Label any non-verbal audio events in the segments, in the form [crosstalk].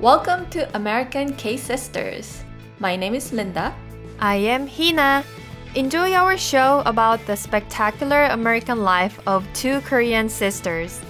Welcome to American K Sisters. My name is Linda. I am Hina. Enjoy our show about the spectacular American life of two Korean sisters.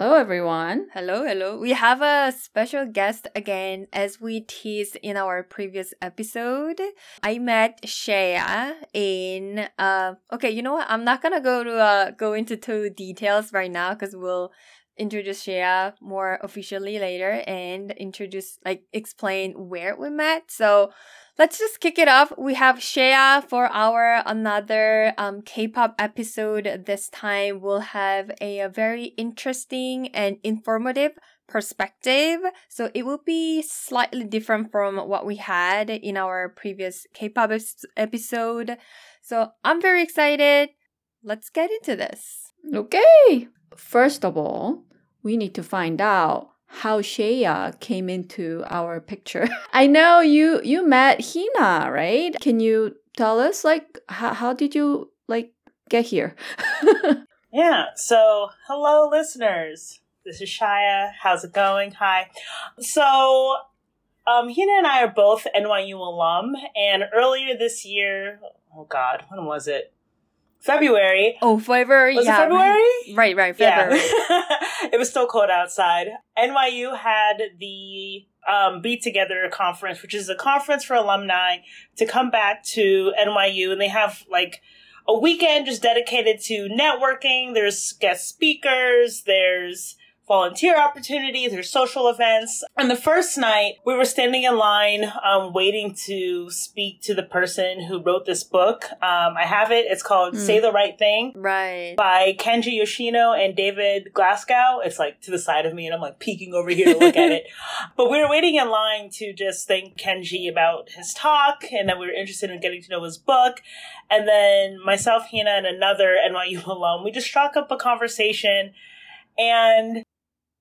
Hello, everyone. Hello, hello. We have a special guest again, as we teased in our previous episode. I met Shaya in. Uh, okay, you know what? I'm not gonna go to uh, go into two details right now because we'll introduce Shaya more officially later and introduce like explain where we met. So let's just kick it off. We have Shaya for our another um, K-pop episode. This time we'll have a, a very interesting and informative perspective. So it will be slightly different from what we had in our previous K-pop episode. So I'm very excited. Let's get into this. Okay. First of all, we need to find out how Shaya came into our picture. [laughs] I know you you met Hina, right? Can you tell us like how, how did you like get here? [laughs] yeah, so hello listeners. This is Shaya. How's it going? Hi. So um Hina and I are both NYU alum and earlier this year, oh god, when was it? February. Oh, February. Was yeah, it February? Right, right, February. Yeah. [laughs] it was still cold outside. NYU had the um, Be Together conference, which is a conference for alumni to come back to NYU, and they have like a weekend just dedicated to networking. There's guest speakers. There's volunteer opportunities or social events. And the first night, we were standing in line, um, waiting to speak to the person who wrote this book. Um, I have it. It's called mm. Say the Right Thing. Right. By Kenji Yoshino and David Glasgow. It's like to the side of me and I'm like peeking over here to look at it. [laughs] But we were waiting in line to just thank Kenji about his talk and that we were interested in getting to know his book. And then myself, Hina, and another NYU [laughs] alum, we just struck up a conversation and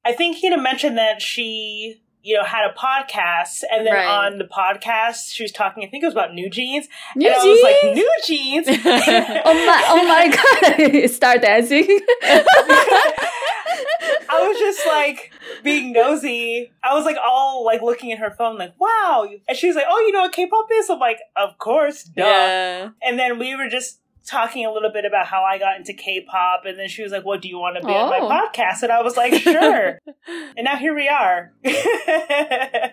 I think Hina mentioned that she, you know, had a podcast, and then right. on the podcast she was talking. I think it was about NewJeans. New and jeans? I was like, new jeans. [laughs] oh my! Oh my [laughs] god! [laughs] Start dancing. I was just like being nosy. I was like all like looking at her phone, like, wow. And she was like, oh, you know what K-pop is? I'm like, of course, duh. Yeah. And then we were just talking a little bit about how I got into K-pop, and then she was like, "What do you want to be oh. on my oh. podcast?" And I was like, "Sure." [laughs] and now here we are. [laughs]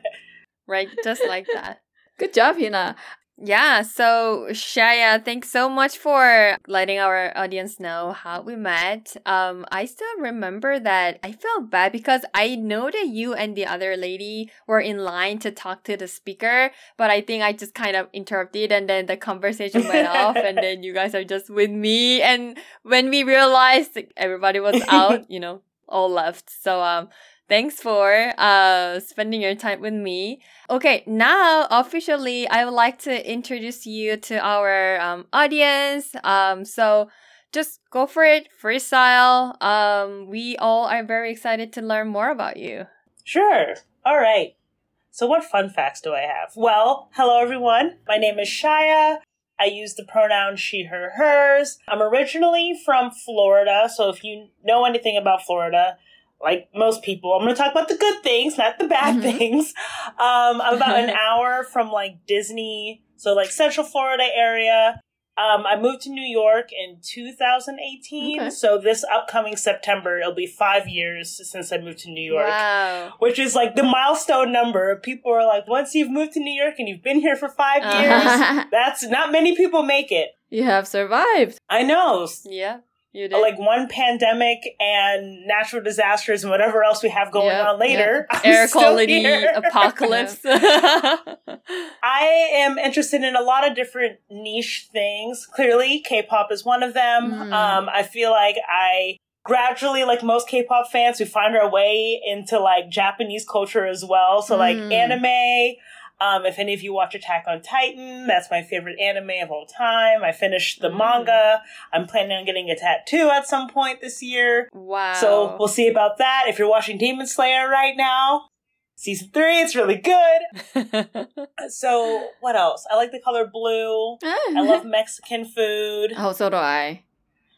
right, just like that. Good job, Hina. Yeah, so Shaya, thanks so much for letting our audience know how we met. Um, I still remember that I felt bad because I know that you and the other lady were in line to talk to the speaker, but I think I just kind of interrupted and then the conversation went off [laughs] and then you guys are just with me. And when we realized everybody was out, [laughs] you know, all left. So um Thanks for uh, spending your time with me. Okay, now officially, I would like to introduce you to our um, audience. Um, so just go for it, freestyle. Um, we all are very excited to learn more about you. Sure. All right. So, what fun facts do I have? Well, hello everyone. My name is Shaya. I use the pronoun she, her, hers. I'm originally from Florida, so if you know anything about Florida, like most people, I'm going to talk about the good things, not the bad mm-hmm. things. Um, I'm about an [laughs] hour from like Disney, so like Central Florida area. Um, I moved to New York in 2018, okay. so this upcoming September it'll be five years since I moved to New York, wow. which is like the milestone number. People are like, once you've moved to New York and you've been here for 5 uh-huh. years, [laughs] that's not many people make it. You have survived. I know. Yeah. You did. Like one pandemic and natural disasters and whatever else we have going yep, on later. Yep. [laughs] Air quality apocalypse. [laughs] [laughs] I am interested in a lot of different niche things. Clearly, K-pop is one of them. Mm. Um, I feel like I gradually, like most K-pop fans, we find our way into like Japanese culture as well. So like mm. anime, um, if any of you watch Attack on Titan, that's my favorite anime of all time. I finished the mm. manga. I'm planning on getting a tattoo at some point this year. Wow. So we'll see about that. If you're watching Demon Slayer right now, season three, it's really good. [laughs] so what else? I like the color blue. I love [laughs] Mexican food. Oh, so do I.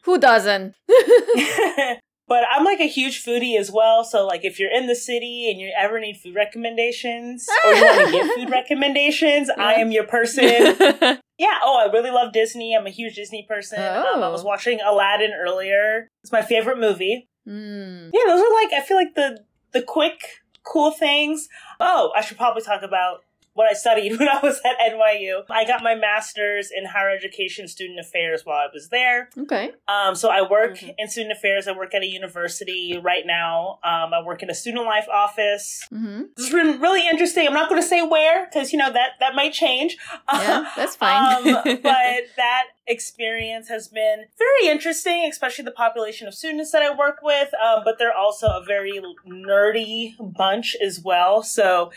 Who doesn't? [laughs] but I'm like a huge foodie as well. So like if you're in the city and you ever need food recommendations or you want to get [laughs] food recommendations, I am your person. [laughs] Yeah. Oh, I really love Disney. I'm a huge Disney person. Um, I was Oh. watching Aladdin earlier. It's my favorite movie. Mm. Yeah, those are like I feel like the the quick cool things. Oh, I should probably talk about what I studied [laughs] when I was at NYU. I got my master's in higher education student affairs while I was there. Okay. Um, so I work Mhm. in student affairs. I work at a university right now. Um, I work in a student life office. hmm This has been really interesting. I'm not going to say where because you know that that might change. Yeah, [laughs] that's fine. Um, but [laughs] that experience has been very interesting, especially the population of students that I work with. Um, but they're also a very nerdy bunch as well. So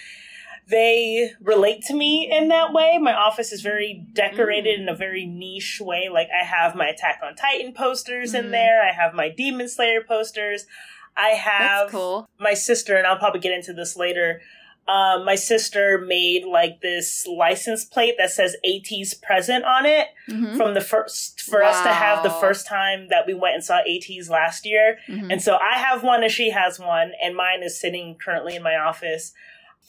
they relate to me in that way. My office is very decorated in a very niche way. Like I have my Attack on Titan posters in Mm. there. I have my Demon Slayer posters. I have cool. my sister, and I'll probably get into this later. Um, my sister made like this license plate that says ATEEZ present on it Mhm. from the first for us to have the first time that we went and saw ATEEZ last year. Mhm. And so I have one and she has one, and mine is sitting currently in my office.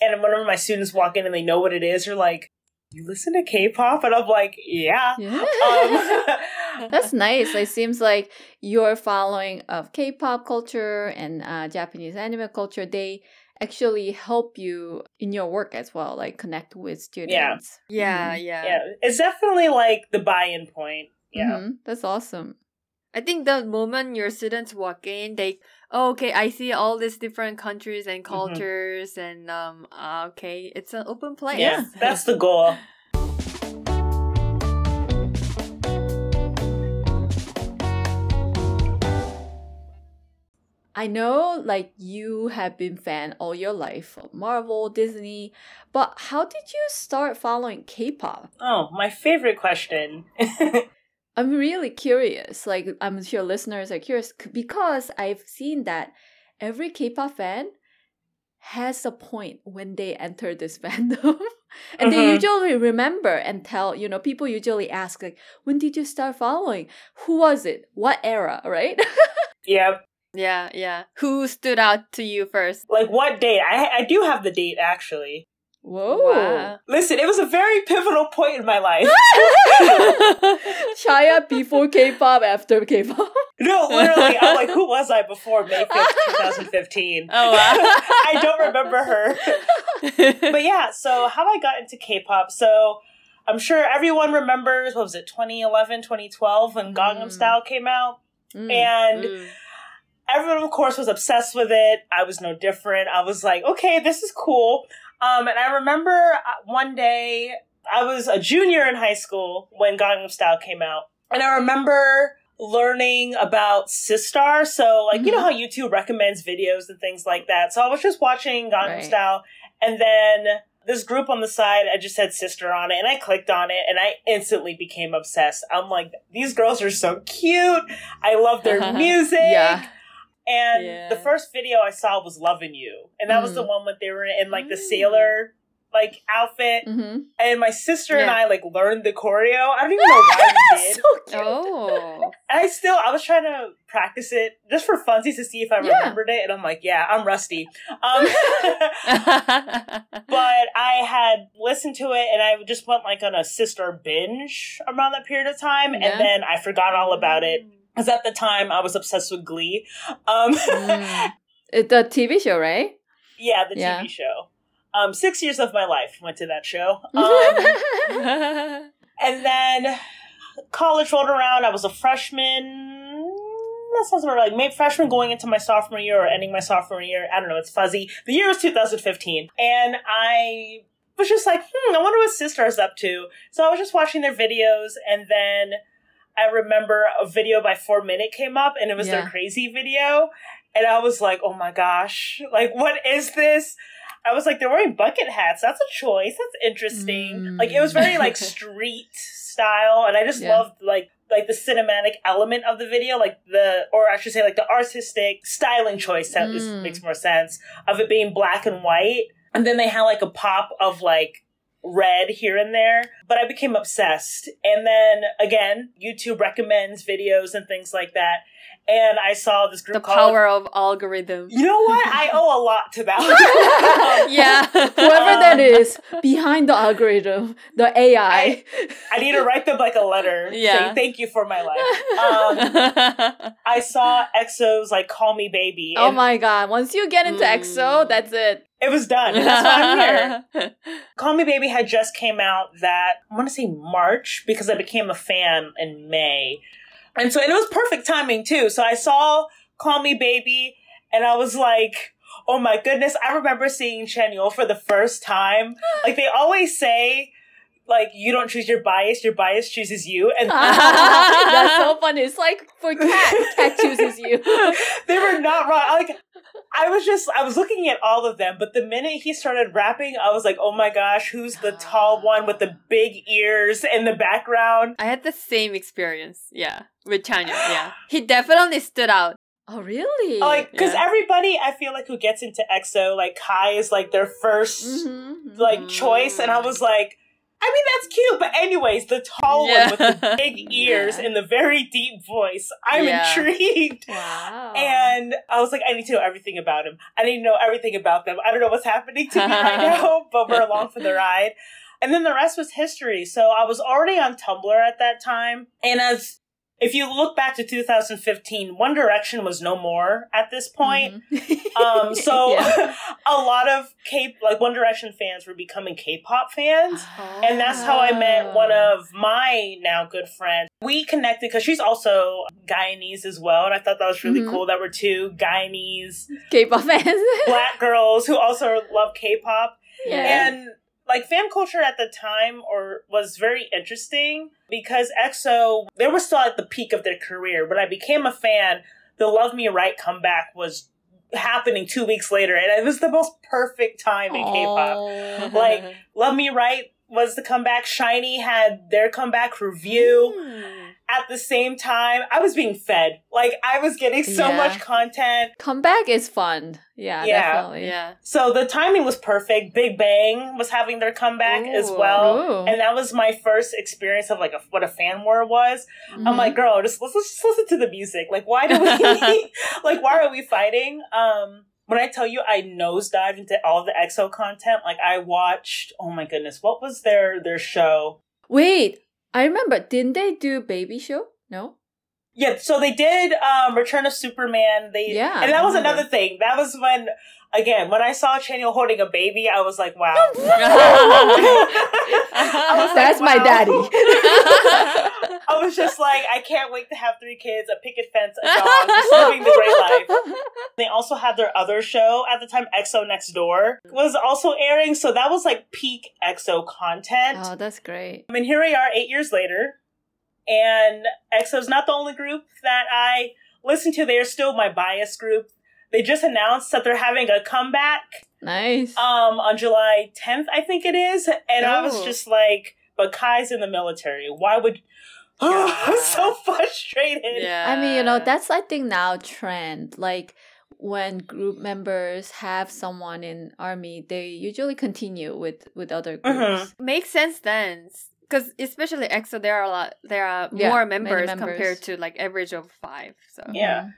And whenever my students walk in and they know what it is, they're like, "You listen to K-pop?" And I'm like, "Yeah." Yeah. Um, [laughs] That's [laughs] nice. It seems like your following of K-pop culture and uh, Japanese anime culture, they actually help you in your work as well, like connect with students. Yeah, Mhm. yeah, yeah, it's definitely like the buy-in point. Yeah. Mhm. That's awesome. I think the moment your students walk in, they oh, okay, I see all these different countries and Mm-hmm. cultures, and um, ah, okay, it's an open place. Yeah, [laughs] that's the goal. I know like you have been fan all your life of Marvel, Disney, but how did you start following K-pop? Oh, my favorite question. [laughs] I'm really curious. Like I'm sure listeners are curious because I've seen that every K-pop fan has a point when they enter this [laughs] fandom. and they Mhm. usually remember and tell, you know, people usually ask like, when did you start following? Who was it? What era, [laughs] right? yeah, yeah, yeah. Who stood out to you first? like what date? I I do have the date actually. Whoa. Wow. Listen, it was a very pivotal point in my life. [laughs] Shaya before K-pop, after K-pop. No, literally, I'm like, who was I before May 5th, 2015? Oh wow. [laughs] I don't remember her. But yeah, so how I got into K-pop. So I'm sure everyone remembers, what was it, 2011, 2012 when Gangnam Mm. Style came out? Mm. And Mm. everyone of course was obsessed with it i was no different i was like okay this is cool um, and i remember uh, one day i was a junior in high school when gangnam style came out and i remember learning about sistar so like you know how youtube recommends videos and things like that so i was just watching gangnam Right. style and then this group on the side, I just had Sistar on it and I clicked on it and I instantly became obsessed. I'm like, these girls are so cute. I love their [laughs] music. Yeah. And Yeah. the first video I saw was Loving You. And that was Mm. the one when they were in like the Mm. sailor like outfit. Mm-hmm. And my Sistar and I like learned the choreo. I don't even know why we [laughs] did. so cute. Oh. And I still I was trying to practice it just for funsies to see if I Yeah. remembered it. And I'm like, yeah, I'm rusty. Um [laughs] but I had listened to it and I just went like on a sister binge around that period of time. Yeah. And then I forgot all about it. Because at the time I was obsessed with Glee. Um Mm. [laughs] The TV show, right? Yeah, the Yeah. TV show. Um, six years of my life went to that show. [laughs] Um, [laughs] and then college rolled around. I was a freshman. That sounds about. Like maybe freshman going into my sophomore year or ending my sophomore year. I don't know. It's fuzzy. The year was 2015, and I was just like, hmm, I wonder what Sistar is up to. So I was just watching their videos, and then I remember a video by 4Minute came up, and it was Yeah. their crazy video, and I was like, oh my gosh, like what is this? I was like, they're wearing bucket hats. That's a choice. That's interesting. Mm. Like it was very like [laughs] street style, and I just Yeah. loved like like the cinematic element of the video, like the or I should say like the artistic styling choice that Mm. makes more sense of it being black and white, and then they had like a pop of like red here and there. but I became obsessed. And then again, YouTube recommends videos and things like that. And I saw this group The called power of algorithm. You know what? I owe a lot to that. [laughs] yeah. Whoever that Um, is behind the algorithm, the AI. I need to write them like a letter [laughs] Yeah. saying thank you for my life. Um, [laughs] I saw EXO's like "Call Me Baby." oh my god! Once you get into Mm. EXO, that's it. It was done. That's why I'm here. "Call Me Baby" had just came out that I want to say March because I became a fan in May, and so and it was perfect timing too. So I saw "Call Me Baby" and I was like. Oh my goodness, I remember seeing Chanyeol for the first time. [gasps] Like they always say, like you don't choose your bias, your bias chooses you. And [laughs] [laughs] that's so funny. It's like for cat, cat chooses you. [laughs] they were not wrong. Like I was just I was looking at all of them, but the minute he started rapping, I was like, oh my gosh, who's the tall [gasps] one with the big ears in the background? I had the same experience. Yeah. With Chanyeol. [gasps] Yeah. He definitely stood out. Oh really? Like, because Yeah. everybody I feel like who gets into EXO, like Kai is like their 1st Mhm, like Mhm. choice, and I was like. I mean that's cute, but anyways, the tall Yeah. one with the big [laughs] ears Yeah. and the very deep voice. I'm Yeah. intrigued. Wow. And I was like, I need to know everything about him. I need to know everything about them. I don't know what's happening to me right now, [laughs] but we're along for the ride. And then the rest was history. So I was already on Tumblr at that time. And as if you look back to 2015, One Direction was no more at this point. Mhm. [laughs] Um, so Yeah. [laughs] a lot of K like One Direction fans were becoming K-pop fans. And that's how I met one of my now good friends. We connected because she's also Guyanese as well. And I thought that was really Mhm. cool that we're two Guyanese K-pop fans. black girls who also love K-pop. [laughs] yeah. And like fan culture at the time or was very interesting because EXO, they were still at the peak of their career. When I became a fan, the Love Me Right comeback was happening two weeks later. And it was the most perfect time in K-pop. Like, [laughs] Love Me Right was the comeback. SHINee had their comeback review Mm. At the same time. I was being fed. Like I was getting so Yeah. much content. comeback is fun. Yeah, Yeah. definitely. Yeah. So the timing was perfect. Big Bang was having their comeback as well. Ooh. And that was my first experience of like a, what a fan war was. I'm Mhm. like, girl, just let's, let's just listen to the music. Like, why do we [laughs] [laughs] like why are we fighting? Um, when I tell you I nosedived into all the EXO content, like I watched. Oh my goodness, what was their their show? Wait, I remember. Didn't they do baby show? No. Yeah, so they did um Return of Superman. They Yeah, and that was another thing. That was when again when I saw Chanyeol holding a baby, I was like, wow. [laughs] [laughs] I was like, That's my wow. daddy. [laughs] I was just like, I can't wait to have three kids, a picket fence, a dog, just living the great life. They also had their other show at the time, EXO Next Door, was also airing. So that was like peak EXO content. oh, that's great. I mean, here we are eight years later, and EXO's not the only group that I listen to. They are still my bias group. They just announced that they're having a comeback Nice. um, on July 10th, I think it is. And I was Oh. just like, but Kai's in the military. Why would. [gasps] I'm so [laughs] frustrated. yeah. I mean, you know, that's I think now trend. Like when group members have someone in army, they usually continue with with other groups. Mhm. makes sense then. Because especially EXO, there are a lot, there are Yeah, more members, members. compared to like average of five. So Yeah.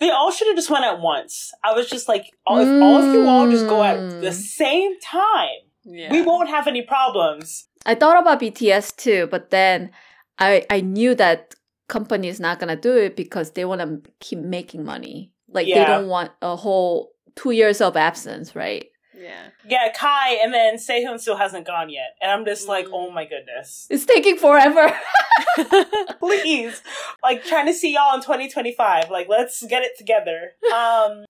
They all should have just went at once. I was just like, all, if all of you all just go at the Mm. same time, yeah. we won't have any problems. I thought about BTS too, but then I I knew that company is not gonna do it because they want to keep making money. Like they don't want a whole two years of absence, right? Yeah. Yeah, Kai, and then Sehun still hasn't gone yet. And I'm just like, Mm. oh my goodness. It's taking forever. [laughs] [laughs] Please. like, trying to see y'all in 2025. Like, let's get it together. [laughs] Um,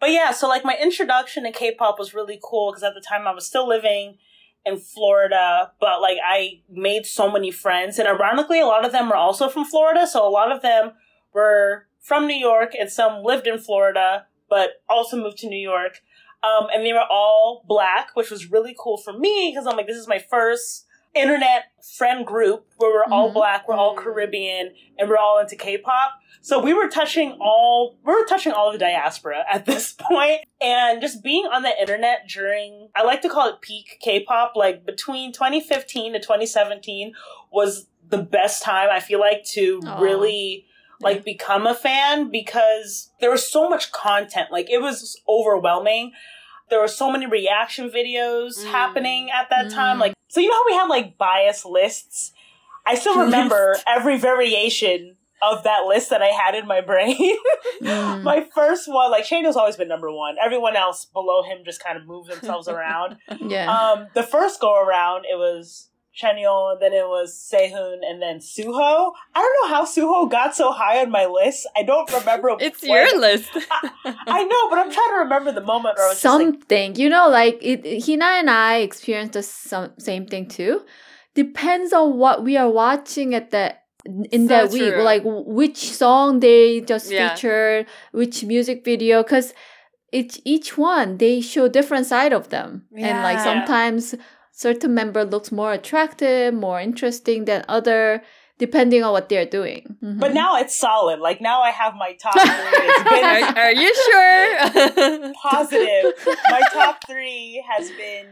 but yeah, so like my introduction to K-pop was really cool because at the time I was still living in Florida, but like I made so many friends. And ironically, a lot of them were also from Florida. So a lot of them were from New York and some lived in Florida, but also moved to New York. Um, and they were all black, which was really cool for me because I'm like, this is my first internet friend group where we're all Mhm. black, we're all Mm. Caribbean, and we're all into K-pop. So we were touching all we were touching all of the diaspora [laughs] at this point, and just being on the internet during I like to call it peak K-pop, like between 2015 to 2017 was the best time I feel like to Aw. really like become a fan because there was so much content. Like it was overwhelming. There were so many reaction videos Mm. happening at that time. Mm. Like so you know how we have like bias lists? I still [laughs] remember every variation of that list that I had in my brain. [laughs] Mm. my first one, like Shane has always been number one. Everyone else below him just kind of moved themselves around. [laughs] yeah. Um, the first go around, it was Chanyeol, then it was Sehun, and then Suho. I don't know how Suho got so high on my list. I don't remember. [laughs] It's when- your list. [laughs] I know, but I'm trying to remember the moment where I was just like, something you know like it hina and i experienced the some, same thing too depends on what we are watching at the in So that week like which song they just Yeah. featured which music video because each each one they show different side of them and like Yeah. sometimes certain member looks more attractive more interesting than other depending on what they're doing Mhm. but now it's solid. Like now I have my top three. It's been are, are you sure? [laughs] positive. My top three has been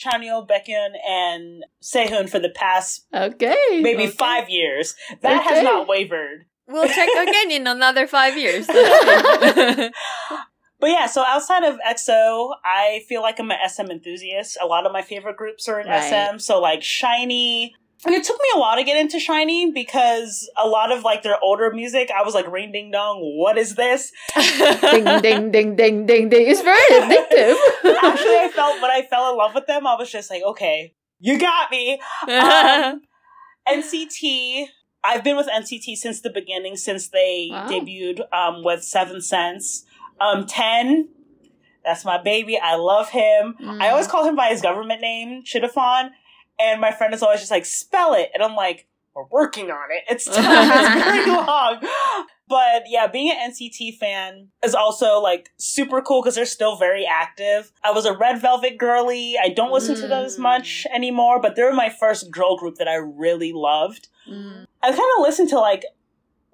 Chanyeol, Baekhyun, and Sehun for the past okay maybe Okay. five years. That has not wavered. we'll check again in another five years. [laughs] [laughs] But yeah, so outside of EXO, I feel like I'm an SM enthusiast. A lot of my favorite groups are in Right. SM. So like SHINee. And it took me a while to get into SHINee because a lot of like their older music, I was like, ring ding dong, what is this? [laughs] ding ding ding ding ding ding it's very addictive [laughs] Actually, I felt when I fell in love with them, I was just like, okay, you got me. [laughs] Um, NCT. I've been with NCT since the beginning, since they Wow. debuted um, with Seven Sense. Um, Ten, that's my baby. I love him. I Mm. always call him by his government name, Chittaphon. And my friend is always just like, spell it. And I'm like, we're working on it. It's, [laughs] [laughs] it's very long. But yeah, being an NCT fan is also like super cool because they're still very active. I was a Red Velvet girly. I don't listen to them as Mm. much anymore, but they were my first girl group that I really loved. Mm. I kind of listened to like,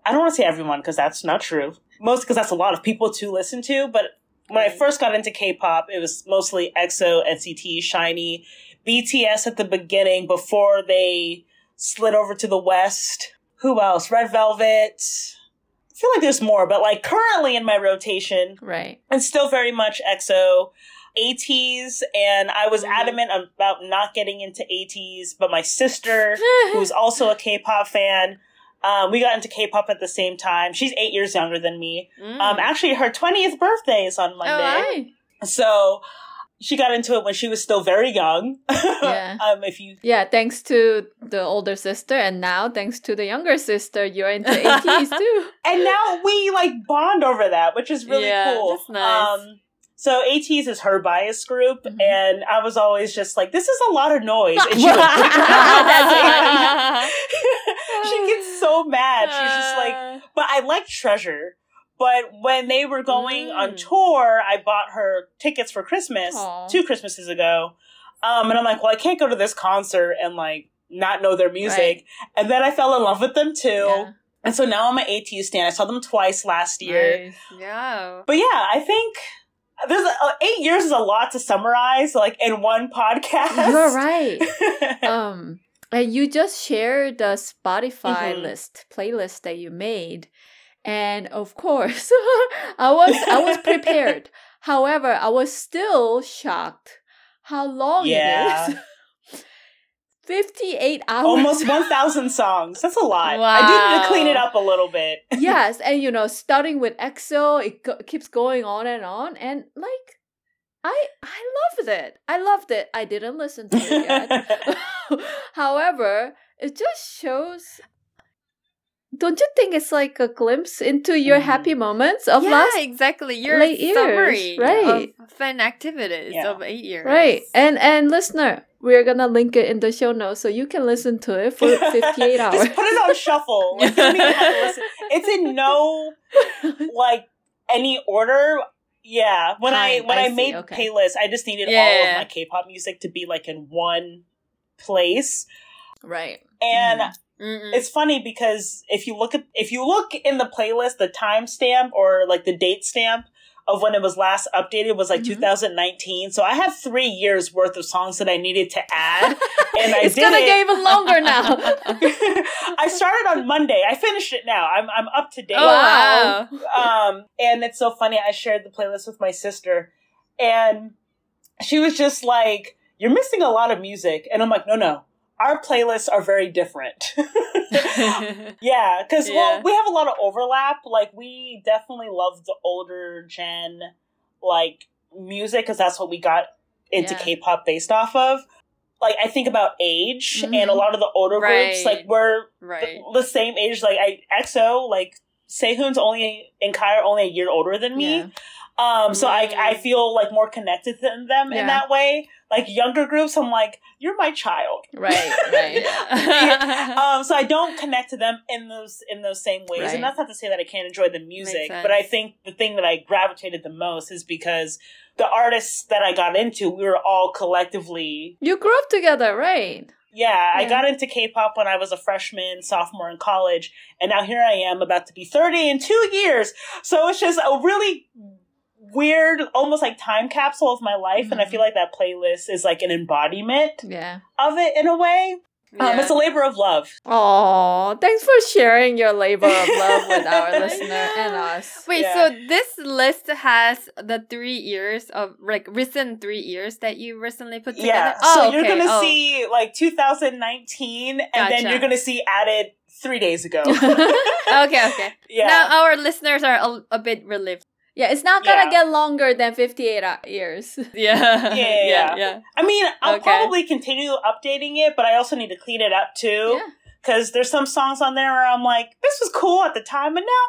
I don't want to say everyone because that's not true. Most because that's a lot of people to listen to. But when I first got into K-pop, it was mostly EXO, NCT, SHINee, BTS at the beginning before they slid over to the West. Who else? Red Velvet. I feel like there's more, but like currently in my rotation, right and still very much EXO. ATEEZ, and I was Mhm. adamant about not getting into ATEEZ, but my sister, [laughs] who's also a K-pop fan, um, we got into K-pop at the same time. She's eight years younger than me. Mm. Um, actually, her twentieth birthday is on Oh, Monday, so she got into it when she was still very young. [laughs] Yeah. um, if you Yeah, thanks to the older sister, and now thanks to the younger sister, you're into ATEEZ [laughs] too. and now we like bond over that, which is really Yeah, cool. that's nice. Um, so ATEEZ is her bias group, Mhm. and I was always just like, "This is a lot of noise." And [laughs] she, would [laughs] freak out. That's [laughs] she gets so mad. She's just like, "But I like Treasure." But when they were going on Mm. tour, I bought her tickets for Christmas Aw. two Christmases ago, um, and I'm like, "Well, I can't go to this concert and like not know their music." And then I fell in love with them too. Yeah. And so now I'm an AT stan. I saw them twice last year. Nice. yeah. But yeah, I think there's uh, eight years is a lot to summarize, like in one podcast. You're right. [laughs] um, and you just shared the Spotify Mhm. list playlist that you made, and of course, [laughs] I was I was prepared. [laughs] However, I was still shocked how long Yeah. it is. Fifty-eight hours. Almost [laughs] 1,000 songs. That's a lot. I Wow. did need to clean it up a little bit. [laughs] yes, and you know, starting with EXO, it go- keeps going on and on, and like, I I loved it. I loved it. I didn't listen to it yet. [laughs] However, it just shows. Don't you think it's like a glimpse into your Mhm. happy moments of yeah, last exactly. Your late years, right. of fun activities Yeah. of eight years. right? And and listener, we're gonna link it in the show notes so you can listen to it for [laughs] fifty-eight hours. Just put it on shuffle. [laughs] Like, you have to. It's in no like any order. Yeah, when I when I I, made okay. playlists, I just needed all of my K-pop music to be like in one place. Right. And Mhm. Mm-mm. it's funny because if you look at if you look in the playlist, the timestamp or like the date stamp of when it was last updated was like Mhm. 2019. So I have three years worth of songs that I needed to add, [laughs] and I did. it's gonna it. get even longer now. [laughs] I started on Monday. I finished it now. I'm I'm up to date. oh wow. Um, and it's so funny. I shared the playlist with my sister, and she was just like, "You're missing a lot of music," and I'm like, "No, no, our playlists are very different." [laughs] [laughs] yeah, because well, we have a lot of overlap. Like, we definitely love the older gen, like music, because that's what we got into Yeah. K-pop based off of. Like, I think about age, and a Mhm. lot of the older groups, like we're right. the, the same age. Like I EXO, like Sehun's only and Kai are only a year older than me. Yeah. Um, so I I feel like more connected to them Yeah. in that way. Like younger groups, I'm like, you're my child. Right, [laughs] right. [laughs] Um, so I don't connect to them in those in those same ways, Right. and that's not to say that I can't enjoy the music, but I think the thing that I gravitated the most is because the artists that I got into, we were all collectively You grew up together, right? yeah, I got into K-pop when I was a freshman, sophomore in college, and now here I am about to be 30 in two years. So it's just a really weird, almost like time capsule of my life, and I Mhm. feel like that playlist is like an embodiment Yeah. of it in a way. Um, it's a labor of love. Oh, thanks for sharing your labor of love with [laughs] our I listener and us. Wait, Yeah. so this list has the three years of like recent three years that you recently put together? Yeah. Oh, so you're gonna Oh. see like 2019, and then you're gonna see added three days ago. [laughs] okay, okay. [laughs] yeah. Now our listeners are a, a bit relieved. Yeah, it's not gonna Yeah. get longer than 58 years. [laughs] Yeah. yeah, yeah. yeah. I mean, I'll Okay. probably continue updating it, but I also need to clean it up too. Yeah. Because there's some songs on there where I'm like, this was cool at the time, and now,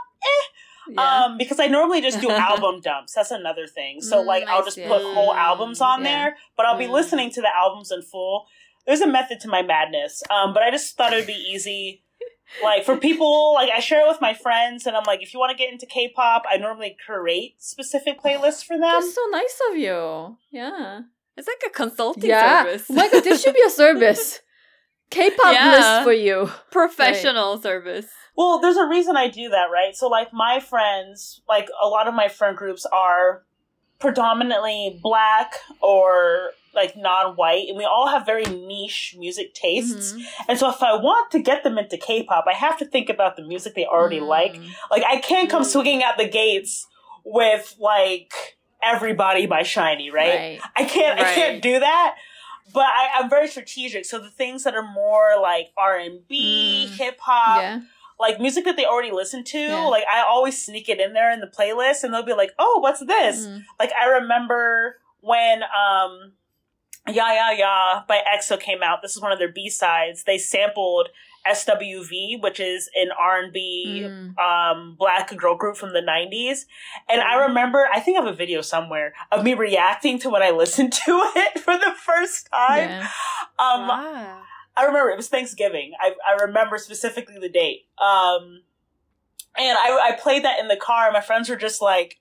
Yeah. um, because I normally just do [laughs] album dumps. That's another thing. So Mm, like, I I'll just put whole albums on Yeah. there, but I'll be Mm. listening to the albums in full. There's a method to my madness. Um, but I just thought it would be easy. Like for people, like I share it with my friends, and I'm like, if you want to get into K-pop, I normally create specific playlists for them. That's so nice of you. Yeah. It's like a consulting yeah. service. Oh my god, this should be a service. [laughs] K-pop Yeah. list for you. Professional service. Well, there's a reason I do that, right? So, like, my friends, like, a lot of my friend groups are predominantly black or like non-white and we all have very niche music tastes Mhm. and so if i want to get them into k-pop i have to think about the music they already Mm. like like i can't come Mm. swinging out the gates with like everybody by SHINee right, Right. I can't I can't do that. But I, I'm very strategic. So the things that are more like R and B, Mm. hip hop, Yeah. like music that they already listen to, Yeah. like I always sneak it in there in the playlist and they'll be like, Oh, what's this? Mm. Like I remember when um Ya Ya Ya by EXO came out, this is one of their B sides. They sampled SWV, which is an R and B Mm. um black girl group from the 90s and i remember i think i have a video somewhere of me reacting to when i listened [laughs] to it for the first time. Yeah. um wow. i remember it was thanksgiving. I, I remember specifically the date. Um and I, I played that in the car. My friends were just like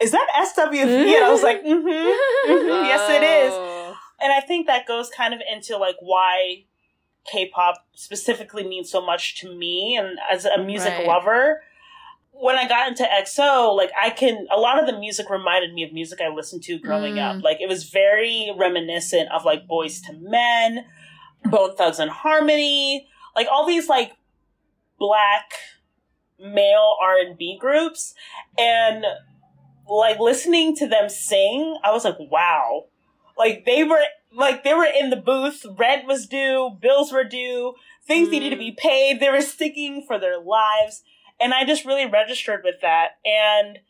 is that swv and i was like [laughs] mm-hmm, mhm, yes it is. Oh. And I think that goes kind of into like why K-pop specifically means so much to me and as a music Right. lover. When I got into EXO, like I can a lot of the music reminded me of music I listened to growing Mm. up. Like it was very reminiscent of like Boyz II Men, Bone Thugs-n-Harmony, like all these like black male R&B groups and like listening to them sing, I was like, wow. Like they were like they were in the booth, rent was due, bills were due, things needed to Mm. be paid, they were sticking for their lives. And I just really registered with that. And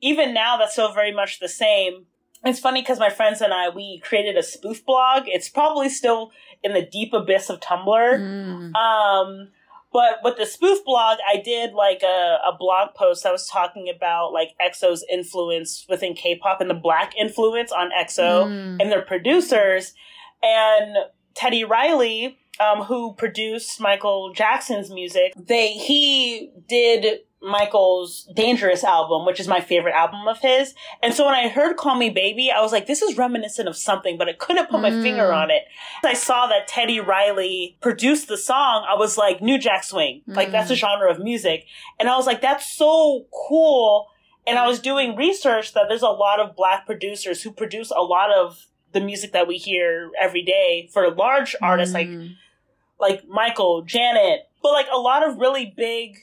even now that's so very much the same. It's funny because my friends and I we created a spoof blog. It's probably still in the deep abyss of Tumblr. Mm. Um, but with the spoof blog, I did like a, a blog post that was talking about like EXO's influence within K-pop and the black influence on EXO Mm. and their producers. And Teddy Riley, um, who produced Michael Jackson's music, they he did Michael's Dangerous album, which is my favorite album of his. And so when I heard Call Me Baby, I was like, this is reminiscent of something, but I couldn't put my Mm. finger on it. I saw that Teddy Riley produced the song. I was like, New Jack Swing. Like, that's a Mm. genre of music. And I was like, that's so cool. And I was doing research that there's a lot of black producers who produce a lot of the music that we hear every day for large artists like Mm. like Michael, Janet, but like a lot of really big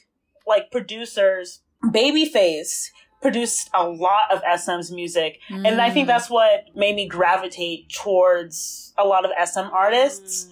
like producers. Babyface produced a lot of SM's music, and I think Mm. that's what made me gravitate towards a lot of SM artists.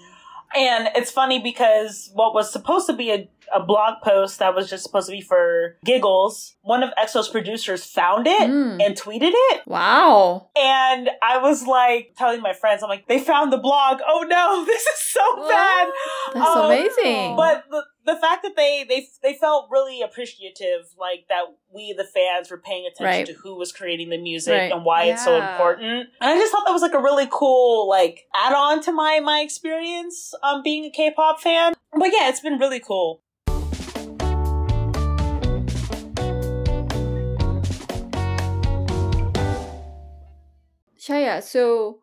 And it's funny because what was supposed to be a, a blog post that was just supposed to be for giggles, one of EXO's producers found it Mm. and tweeted it. Wow. And I was like telling my friends, I'm like, they found the blog. Oh no, [laughs] this is so bad. That's Um, amazing. But the, the fact that they, they they felt really appreciative, like that we the fans were paying attention Right. to who was creating the music Right. and why it's so important. And I just thought that was like a really cool like add on to my my experience um being a K-pop fan. But yeah, it's been really cool. Shaya, so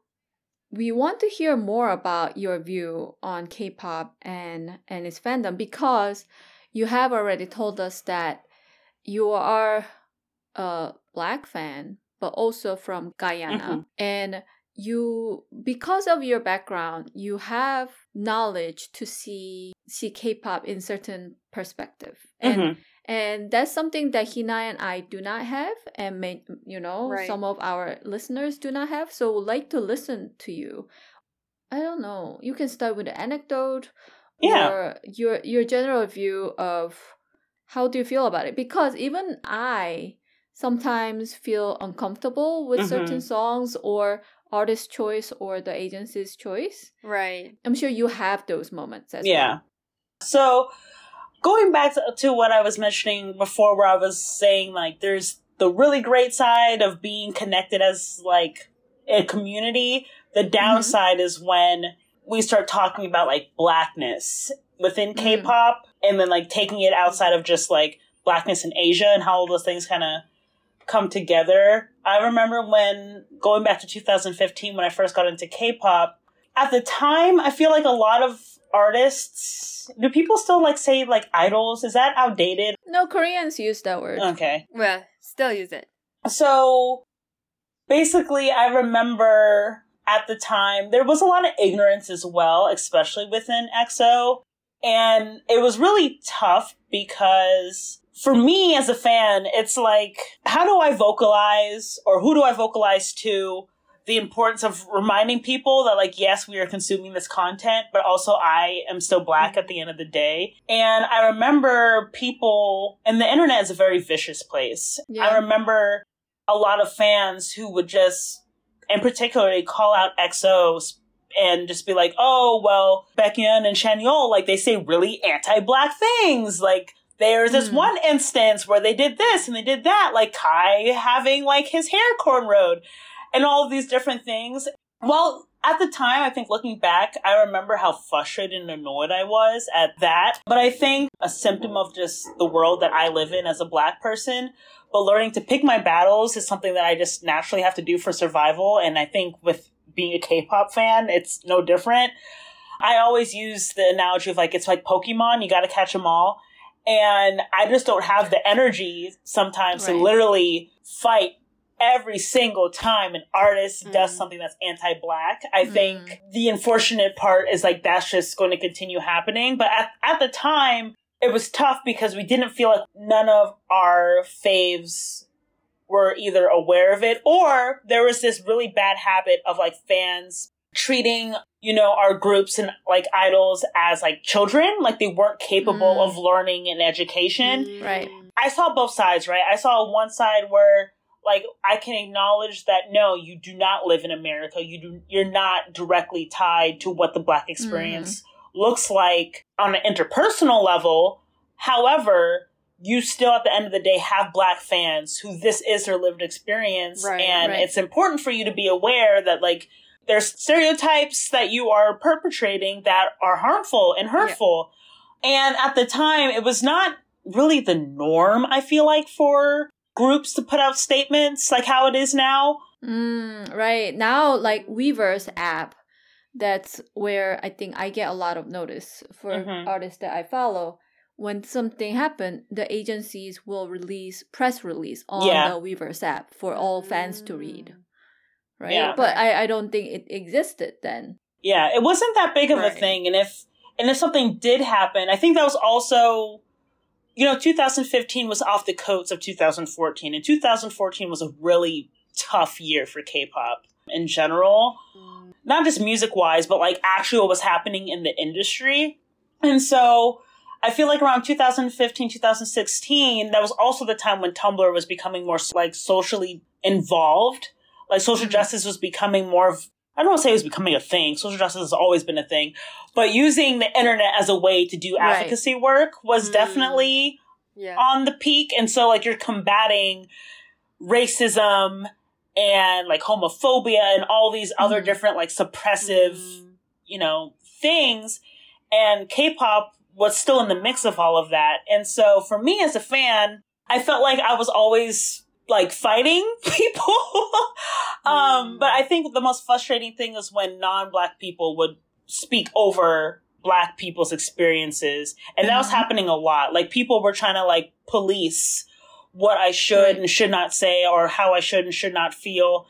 we want to hear more about your view on K-pop and and its fandom because you have already told us that you are a black fan, but also from Guyana, Mhm. and you because of your background, you have knowledge to see see K-pop in certain perspective, and Mhm. And that's something that Hina and I do not have, and may, you know Right. some of our listeners do not have. So we'd like to listen to you. I don't know. You can start with an anecdote, Yeah. or your your general view of how do you feel about it? Because even I sometimes feel uncomfortable with Mhm. certain songs or artist choice or the agency's choice. Right. I'm sure you have those moments as Yeah. well. So going back to, to what I was mentioning before, where I was saying like there's the really great side of being connected as like a community. The downside is when we start talking about like blackness within Mm. K-pop, and then like taking it outside of just like blackness in Asia and how all those things kind of come together. I remember when going back to 2015 when I first got into K-pop. At the time, I feel like a lot of artists. Do people still like say like idols? Is that outdated? No, Koreans use that word. Okay. Well, still use it. So basically, I remember at the time there was a lot of ignorance as well, especially within EXO. And it was really tough because for me as a fan, it's like, how do I vocalize or who do I vocalize to the importance of reminding people that like, yes, we are consuming this content, but also I am still black at the end of the day. And I remember people, and the internet is a very vicious place. Yeah. I remember a lot of fans who would just, and particularly call out EXOs and just be like, oh, well, Baekhyun and Chanyeol, like they say really anti-black things. Like there's this Hmm. one instance where they did this and they did that, like Kai having like his hair cornrowed and all of these different things. Well, at the time, I think looking back, I remember how frustrated and annoyed I was at that. But I think a symptom of just the world that I live in as a black person. But learning to pick my battles is something that I just naturally have to do for survival. And I think with being a K-pop fan, it's no different. I always use the analogy of like, it's like Pokemon, you gotta catch them all. And I just don't have the energy sometimes to literally fight every single time an artist does Mm. something that's anti-black. I think the unfortunate part is like that's just going to continue happening. But at, at the time, it was tough because we didn't feel like none of our faves were either aware of it or there was this really bad habit of like fans treating you know our groups and like idols as like children like they weren't capable Mm. of learning and education Right. I saw both sides, right? I saw one side where like I can acknowledge that no, you do not live in America. You do you're not directly tied to what the black mm-hmm. experience looks like on an interpersonal level. However, you still at the end of the day have black fans who this is their lived experience Right, and right. it's important for you to be aware that like there's stereotypes that you are perpetrating that are harmful and hurtful. And at the time, it was not really the norm, I feel like, for groups to put out statements like how it is now. Mm, right. Now, like Weverse app, that's where I think I get a lot of notice for Mhm. artists that I follow. When something happened, the agencies will release press release on Yeah. the Weverse app for all fans to read. Right. Yeah. But I, I don't think it existed then. Yeah, it wasn't that big of a thing. And if and if something did happen, I think that was also you know, 2015 was off the coats of 2014, and 2014 was a really tough year for K-pop in general. Not just music wise, but like actually what was happening in the industry. And so I feel like around 2015, 2016, that was also the time when Tumblr was becoming more like socially involved. Like social justice was becoming more I don't want to say it was becoming a thing. Social justice has always been a thing. But using the internet as a way to do Right. advocacy work was Mm. definitely Yeah. on the peak. And so like you're combating racism and like homophobia and all these other Mhm. different like suppressive Mm. you know, things. And K-pop was still in the mix of all of that. And so for me as a fan, I felt like I was always like fighting [laughs] people. um, Mm. but I think the most frustrating thing is when non-black people would speak over black people's experiences. And that was Mhm. happening a lot. Like people were trying to like police what I should and should not say or how I should and should not feel.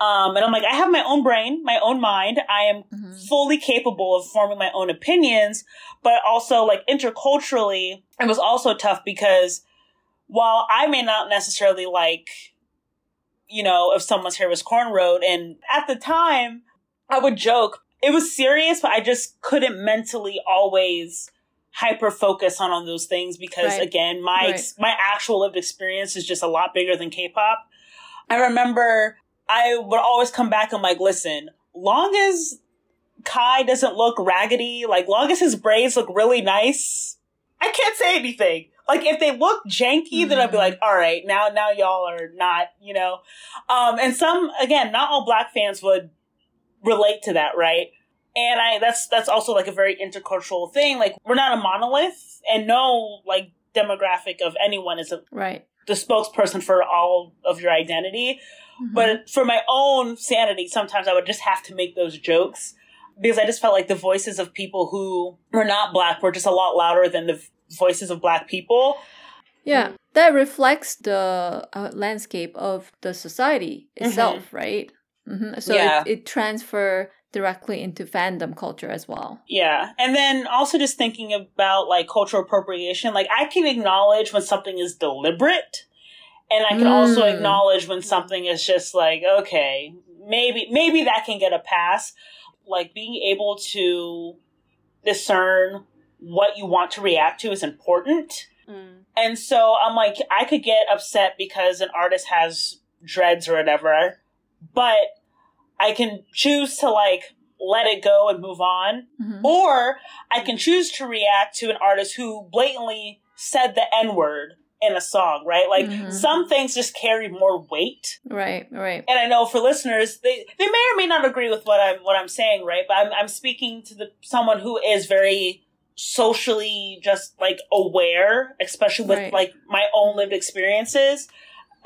Um, and I'm like, I have my own brain, my own mind. I am Mhm. fully capable of forming my own opinions, but also like interculturally, it was also tough because while I may not necessarily like, you know, if someone's hair was cornrowed, and at the time, I would joke, it was serious, but I just couldn't mentally always hyper focus on on those things because Right. again, my ex- my actual lived experience is just a lot bigger than K-pop. I remember I would always come back and like, listen, long as Kai doesn't look raggedy, like long as his braids look really nice, I can't say anything. Like if they look janky, then I'd be Mhm. like, all right, now now y'all are not, you know. Um and some again, not all black fans would relate to that, right? And I that's that's also like a very intercultural thing. Like we're not a monolith and no like demographic of anyone is a, Right. the spokesperson for all of your identity. Mhm. But for my own sanity, sometimes I would just have to make those jokes because I just felt like the voices of people who were not black were just a lot louder than the voices of black people. Yeah, that reflects the uh, landscape of the society itself, right? hmm So Yeah. it, it transfer directly into fandom culture as well. Yeah. And then also just thinking about like cultural appropriation, like I can acknowledge when something is deliberate and I can also Mm. acknowledge when something is just like, okay, maybe maybe that can get a pass. Like being able to discern what you want to react to is important. Mm. And so I'm like, I could get upset because an artist has dreads or whatever, but I can choose to like let it go and move on. Mhm. Or I can choose to react to an artist who blatantly said the N word in a song, right? Like Mhm. some things just carry more weight. Right, right. And I know for listeners, they, they may or may not agree with what I'm what I'm saying, right? But I'm I'm speaking to the someone who is very socially just like aware, especially with Right. like my own lived experiences.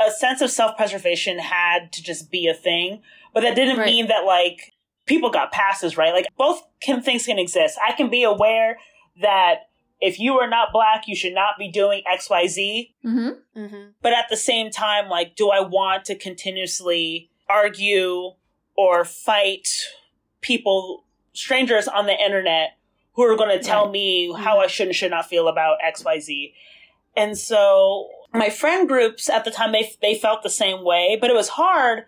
A sense of self preservation had to just be a thing, but that didn't Right. mean that like people got passes, right? Like both can things can exist. I can be aware that if you are not black, you should not be doing X Y Z hmm Mm-hmm. but at the same time like do i want to continuously argue or fight people strangers on the internet who are going to tell Right. me how mm-hmm. i should and should not feel about xyz and so my friend groups at the time they they felt the same way but it was hard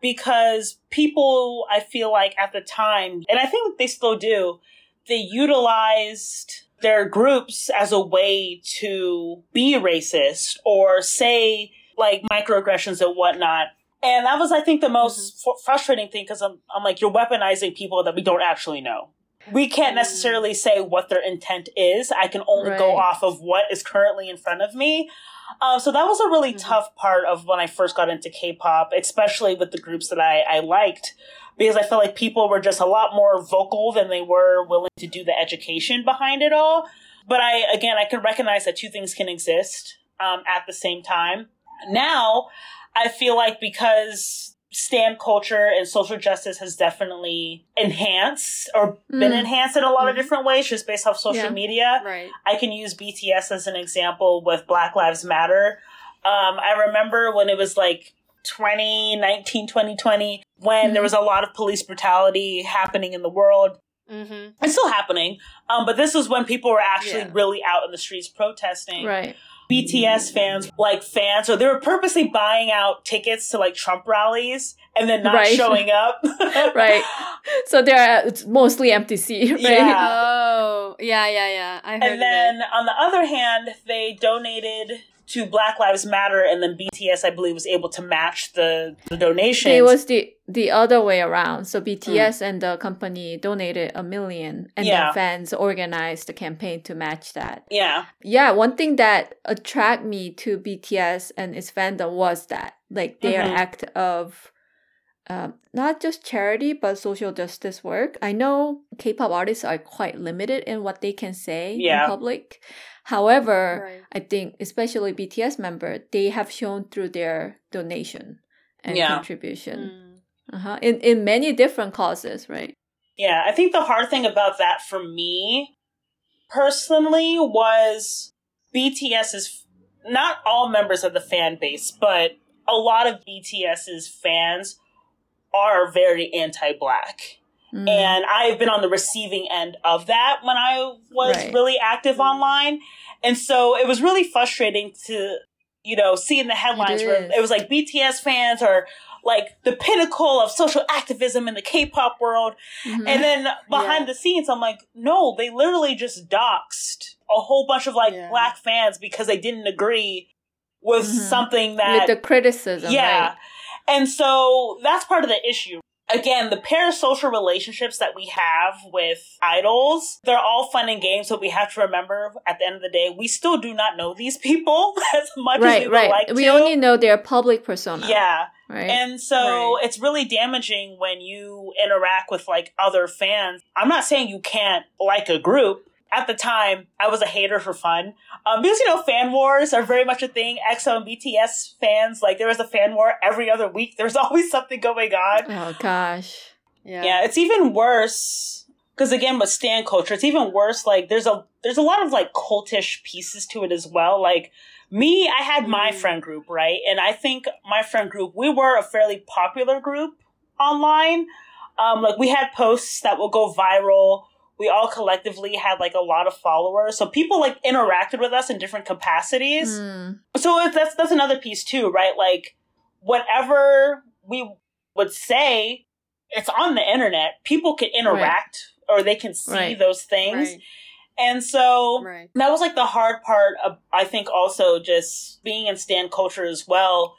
because people i feel like at the time and i think they still do they utilized their groups as a way to be racist or say like microaggressions and whatnot. And that was, I think, the most mm-hmm. fr- frustrating thing because I'm, I'm like, you're weaponizing people that we don't actually know. We can't Mm. necessarily say what their intent is. I can only go off of what is currently in front of me. Uh, so that was a really Mhm. tough part of when I first got into K-pop, especially with the groups that I, I liked, because I felt like people were just a lot more vocal than they were willing to do the education behind it all. But I, again, I can recognize that two things can exist um, at the same time. Now, I feel like because stan culture and social justice has definitely enhanced or been Mm. enhanced in a lot of Mhm. different ways just based off social Yeah. media. Right. I can use BTS as an example with Black Lives Matter. Um, I remember when it was like 2019, 2020, when there Mhm. was a lot of police brutality happening in the world. Mm-hmm. It's still happening. Um, but this was when people were actually Yeah. really out in the streets protesting. Right. BTS fans, like fans, so they were purposely buying out tickets to like Trump rallies and then not Right. showing up. [laughs] [laughs] Right. So they're it's mostly empty seat, right? Yeah. Oh, yeah, yeah, yeah. I heard And then it. on the other hand, they donated to Black Lives Matter, and then BTS, I believe, was able to match the, the donations. It was the the other way around. So BTS and the company donated a million, and Yeah. then fans organized the campaign to match that. yeah, Yeah, one thing that attracted me to BTS and its fandom was that, like, their Mhm. act of um, not just charity but social justice work. I know K-pop artists are quite limited in what they can say Yeah. in public. However, Right. I think especially BTS member, they have shown through their donation and Yeah. contribution Mm. uh-huh. in in many different causes, right? yeah. I think the hard thing about that for me personally was BTS is not all members of the fan base, but a lot of BTS's fans are very anti-black. Mm. and I've been on the receiving end of that when I was Right. really active Mm. online. And so it was really frustrating to, you know, see in the headlines It where it was like BTS fans are like the pinnacle of social activism in the K-pop world. Mhm. And then [laughs] behind Yeah. the scenes, I'm like, no, they literally just doxed a whole bunch of like Yeah. black fans because they didn't agree with Mhm. something that with the criticism, yeah. right? And so that's part of the issue. Again, the parasocial relationships that we have with idols, they're all fun and games, but we have to remember at the end of the day, we still do not know these people [laughs] as much as we Right, would right. like we to. only know their public persona. yeah. Right. And so Right. it's really damaging when you interact with like other fans. I'm not saying you can't like a group. At the time, I was a hater for fun. Um, because, you know, fan wars are very much a thing. EXO and BTS fans, like, there was a fan war every other week. [laughs] There's always something going on. oh gosh. Yeah. Yeah, it's even worse. Because again, with stan culture, it's even worse. Like, there's a, there's a lot of like cultish pieces to it as well. Like, me, I had my Mm. friend group, right? And I think my friend group, we were a fairly popular group online. Um, like we had posts that would go viral. We all collectively had like a lot of followers. So people like interacted with us in different capacities. Mm, So that's, that's another piece too, right? Like whatever we would say, it's on the internet. People can interact or they can see Right. those things. Right. And so Right. that was like the hard part of I think also just being in stan culture as well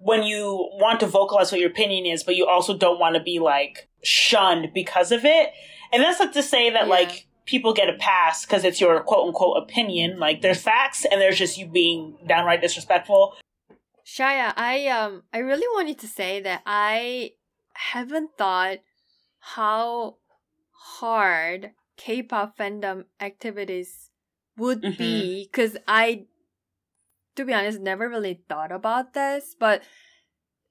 when you want to vocalize what your opinion is but you also don't want to be like shunned because of it and that's not to say that Yeah. like people get a pass because it's your quote unquote opinion like there's facts and there's just you being downright disrespectful Shaya, I um I really wanted to say that I haven't thought how hard K-pop fandom activities would Mhm. be because I to be honest never really thought about this, but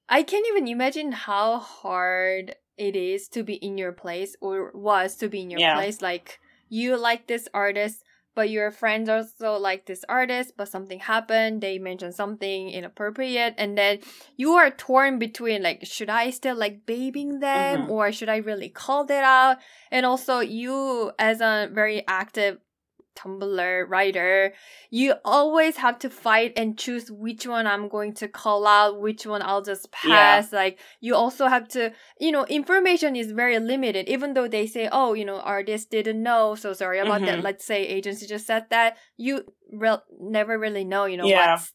I can't even imagine how hard it is to be in your place or was to be in your Yeah. place like you like this artist but your friends also like this artist, but something happened, they mentioned something inappropriate, and then you are torn between like, should I still like babying them Mhm. or should I really call that out? And also, you as a very active Tumblr writer, you always have to fight and choose which one I'm going to call out, which one I'll just pass. Like, you also have to, you know, information is very limited, even though they say, oh, you know, artist didn't know, so sorry about that. Mhm. Let's say agency just said that. You re- never really know, you know, Yeah. what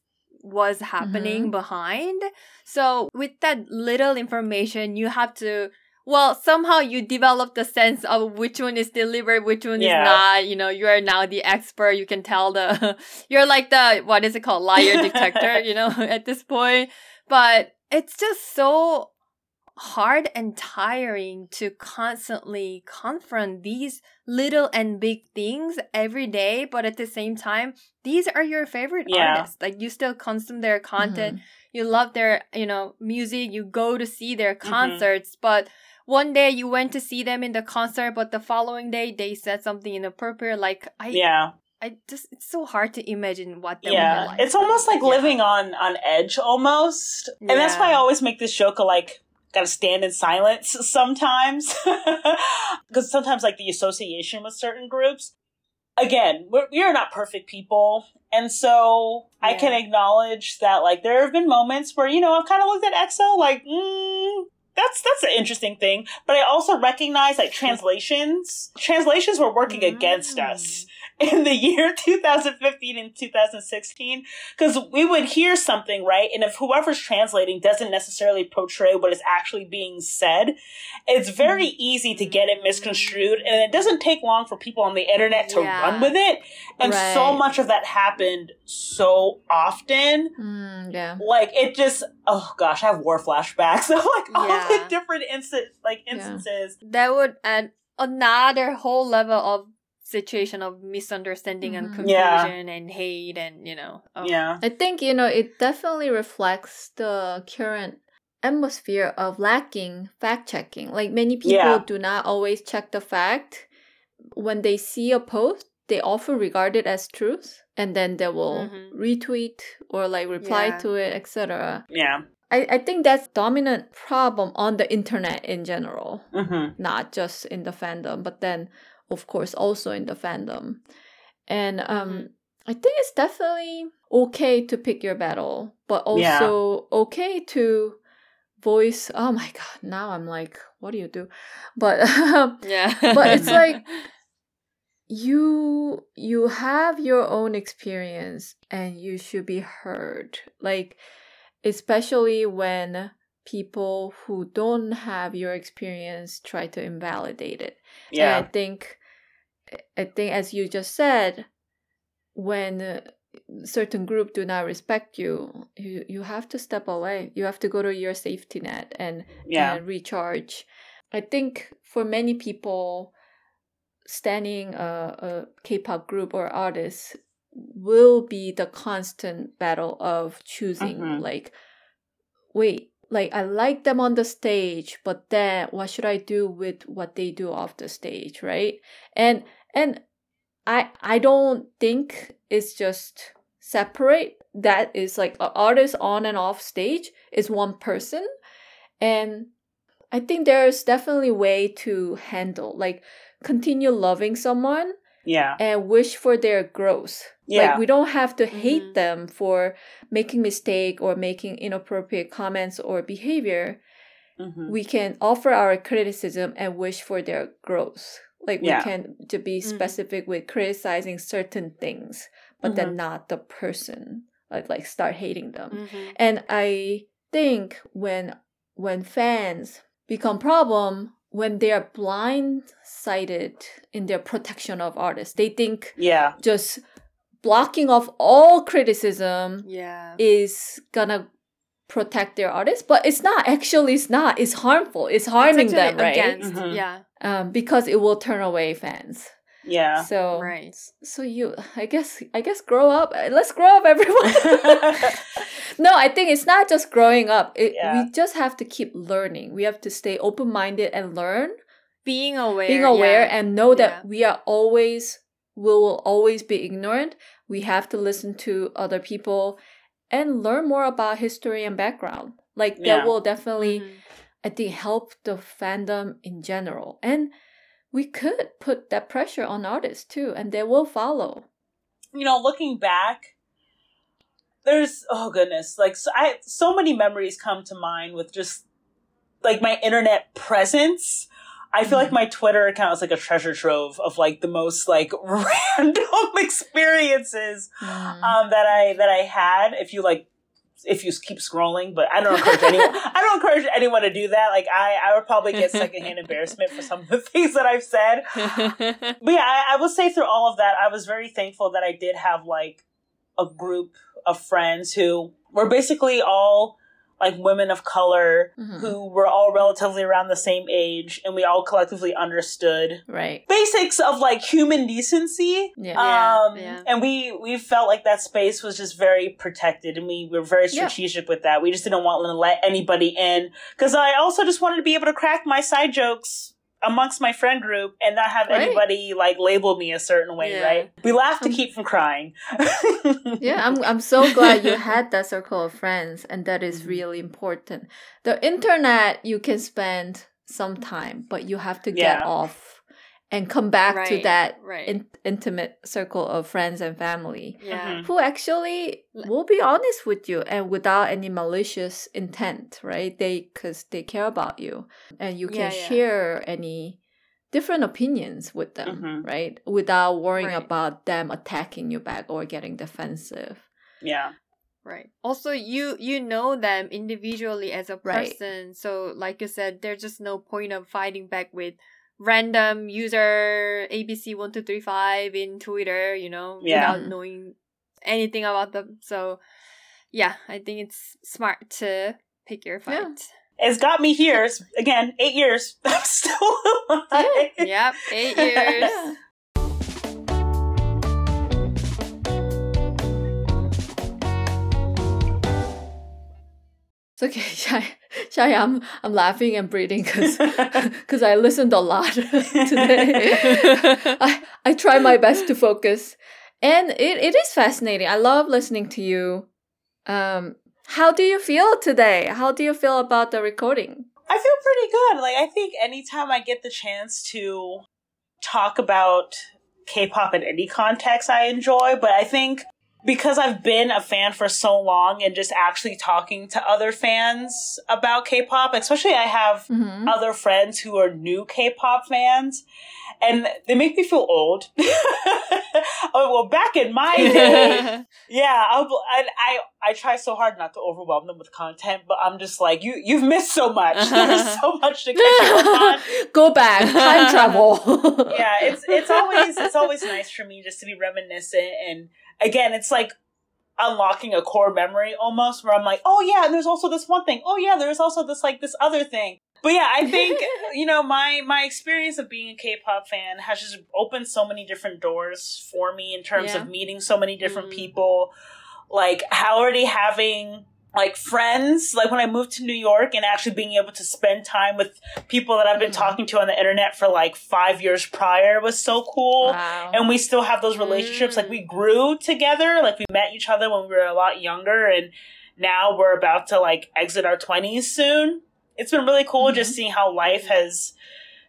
was happening behind. So, with that little information, you have to well, somehow you develop the sense of which one is delivered, which one Yeah. is not. You know, you are now the expert. You can tell the, [laughs] you're like the, what is it called? Liar [laughs] detector, you know, [laughs] at this point. But it's just so hard and tiring to constantly confront these little and big things every day, but at the same time, these are your favorite Yeah. artists. Like you still consume their content, Mhm. you love their, you know, music, you go to see their Mhm. concerts, but one day you went to see them in the concert, but the following day they said something inappropriate. Like I, Yeah. I just it's so hard to imagine what that would yeah be like. it's almost like Yeah. living on on edge almost and that's why i always make this joke of like gotta stand in silence [laughs] sometimes [laughs] because sometimes like the association with certain groups again we're, we are not perfect people and so i can acknowledge that like there have been moments where you know i've kind of looked at exo like mm, that's that's an interesting thing but i also recognize like translations translations were working against Mm. us in the year [laughs] 2015 and 2016 because we would hear something right and if whoever's translating doesn't necessarily portray what is actually being said it's very easy to get it misconstrued and it doesn't take long for people on the internet to Yeah. run with it and so much of that happened so often Mm, yeah. like it just oh gosh i have war flashbacks [laughs] of like all Yeah. the different instant like Yeah. instances that would add another whole level of situation of misunderstanding and Mhm. confusion Yeah. and hate and you know oh. yeah I think, you know, it definitely reflects the current atmosphere of lacking fact checking. Like many people Yeah. do not always check the fact. When they see a post, they often regard it as truth and then they will Mhm. retweet or like reply Yeah. to it, etc. yeah I, I think that's dominant problem on the internet in general mm-hmm. not just in the fandom, but then of course also in the fandom. And um Mhm. I think it's definitely okay to pick your battle, but Yeah. also okay to voice oh my god, now I'm like, what do you do? But [laughs] yeah But it's [laughs] like- you you have your own experience and you should be heard. Like especially when people who don't have your experience try to invalidate it. And yeah I think, I think as you just said, when uh, certain group do not respect you, you you have to step away. You have to go to your safety net and yeah and recharge. I think for many people, standing a, a K-pop group or artist will be the constant battle of choosing Mhm. like wait like i like them on the stage but then what should i do with what they do off the stage right and and i i don't think it's just separate that is like an artist on and off stage is one person and i think there's definitely way to handle like continue loving someone yeah and wish for their growth. Yeah. Like we don't have to hate Mhm. them for making mistake or making inappropriate comments or behavior. mm-hmm. We can offer our criticism and wish for their growth. Like Yeah. we can to be Mhm. specific with criticizing certain things, but then not the person. Like like start hating them. Mhm. And I think when when fans become problem when they are blindsided in their protection of artists, they think yeah just blocking off all criticism yeah is gonna protect their artists, but it's not. Actually, it's not. It's harmful. It's harming It's them, right? against, Mhm. yeah Um, because it will turn away fans. yeah So right so you i guess i guess grow up Uh, let's grow up everyone [laughs] no i think it's not just growing up it, Yeah. we just have to keep learning we have to stay open-minded and learn being aware being aware yeah. and know that Yeah. we are always we will always be ignorant we have to listen to other people and learn more about history and background like Yeah. that will definitely Mhm. I think help the fandom in general. And we could put that pressure on artists too, and they will follow. you know, looking back, there's oh goodness, like so, I so many memories come to mind with just like my internet presence. I feel like my Twitter account is like a treasure trove of like the most like [laughs] random experiences Mm. um, that I that I had. If you like, if you keep scrolling, but I don't encourage anyone. [laughs] I don't encourage anyone to do that. Like I, I would probably get secondhand embarrassment for some of the [laughs] things that I've said. [laughs] But yeah, I, I will say through all of that, I was very thankful that I did have like a group of friends who were basically all like women of color Mhm. who were all relatively around the same age and we all collectively understood Right. basics of like human decency. Yeah. Yeah, Um, yeah. and we we felt like that space was just very protected, and we were very Yeah. strategic with that. We just didn't want to let anybody in because I also just wanted to be able to crack my side jokes amongst my friend group and not have Right. anybody like label me a certain way. Yeah. Right? We laugh to keep from crying. [laughs] yeah, I'm I'm so glad you [laughs] had that circle of friends and that is Mhm. really important. The internet you can spend some time, but you have to get Yeah. off and come back to that right. in- intimate circle of friends and family yeah. Mhm. who actually Like- will be honest with you and without any malicious intent, right? They cuz they care about you and you can Yeah, yeah. share any different opinions with them, Mhm. right? Without worrying Right. about them attacking you back or getting defensive. yeah. Right. Also, you you know them individually as a Right. person, so like you said, there's just no point of fighting back with random user ABC one two three five in Twitter, you know, Yeah. without mm-hmm. knowing anything about them. So, yeah, I think it's smart to pick your Yeah. fight. It's got me here. Again, eight years. [laughs] I'm still alive. yep, eight [laughs] years. Yeah. It's okay, [laughs] Shai. [laughs] Shai, I'm I'm laughing and breathing because [laughs] I listened a lot [laughs] today. I I try my best to focus, and it, it is fascinating. I love listening to you. Um, how do you feel today? How do you feel about the recording? I feel pretty good. Like I think anytime I get the chance to talk about K-pop in any context, I enjoy. But I think because I've been a fan for so long and just actually talking to other fans about K-pop, especially I have Mm-hmm. other friends who are new K-pop fans, and they make me feel old. [laughs] oh well, back in my [laughs] day. Yeah, I, I I try so hard not to overwhelm them with content, but I'm just like you. You've missed so much. [laughs] There's so much to catch up on. Go back, time travel. Yeah, it's it's always it's always nice for me just to be reminiscent, and again, it's like unlocking a core memory almost, where I'm like, oh yeah, and there's also this one thing. Oh yeah, there's also this like this other thing. But yeah, I think [laughs] you know my my experience of being a K-pop fan has just opened so many different doors for me in terms Yeah. of meeting so many different Mhm. people, like how already having like friends like when i moved to new york and actually being able to spend time with people that i've been Mhm. talking to on the internet for like five years prior was so cool wow. and we still have those relationships like Mm. we grew together like we met each other when we were a lot younger and now we're about to like exit our 20s soon it's been really cool Mhm. just seeing how life has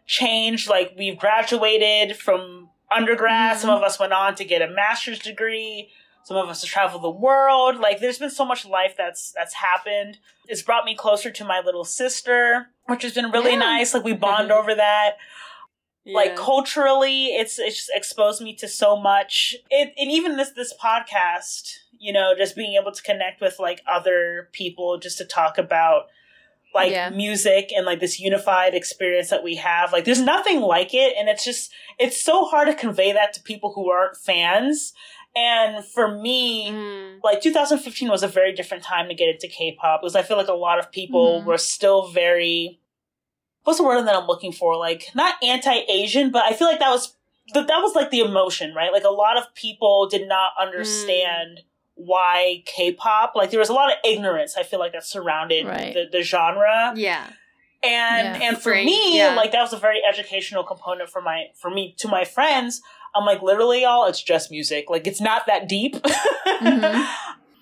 changed like we've graduated from undergrad Mhm. some of us went on to get a master's degree some of us to travel the world. Like there's been so much life that's that's happened. It's brought me closer to my little sister which has been really Yeah. nice. Like we [laughs] bond over that. Like culturally it's it's just exposed me to so much. It, and even this this podcast you know just being able to connect with like other people just to talk about like Yeah. music and like this unified experience that we have. Like there's nothing like it. And it's just it's so hard to convey that to people who aren't fans and for me Mm. like 2015 was a very different time to get into K-pop because I feel like a lot of people Mhm. were still very what's the word that I'm looking for like not anti-Asian but I feel like that was that that was like the emotion right like a lot of people did not understand why K-pop like there was a lot of ignorance I feel like that surrounded Right. the, the genre Yeah. and Yeah. and for Great, me yeah. like that was a very educational component for my for me to my friends i'm like literally y'all it's just music like it's not that deep [laughs] Mhm.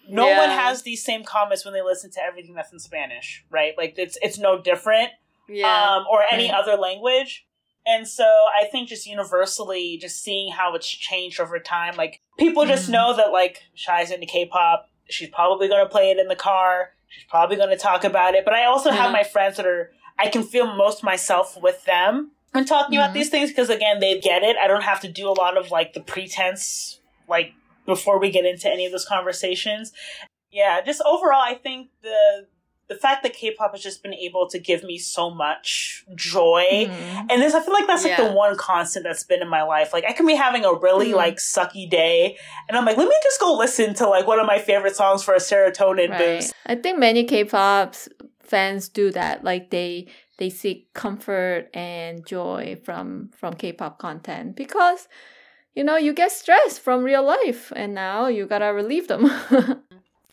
no Yeah. one has these same comments when they listen to everything that's in spanish right like it's it's no different Yeah. um or any Right. other language and so i think just universally just seeing how it's changed over time like people just Mhm. know that like Shai's into k-pop she's probably going to play it in the car she's probably going to talk about it but i also have my friends that are i can feel most myself with them and talking about Mhm. these things because again they get it i don't have to do a lot of like the pretense like before we get into any of those conversations yeah just overall i think the the fact that K-pop has just been able to give me so much joy. Mhm. And this, I feel like that's like Yeah. the one constant that's been in my life. Like I can be having a really Mhm. like sucky day, and I'm like, let me just go listen to like one of my favorite songs for a serotonin Right. boost. I think many K-pop fans do that. Like they they seek comfort and joy from from K-pop content because you know you get stressed from real life, and now you gotta relieve them. [laughs]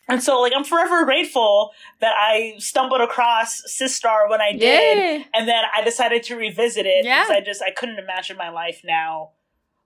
And so, like, I'm forever grateful that I stumbled across Sistar when I did, Yay! and then I decided to revisit it Yeah. because I just I couldn't imagine my life now,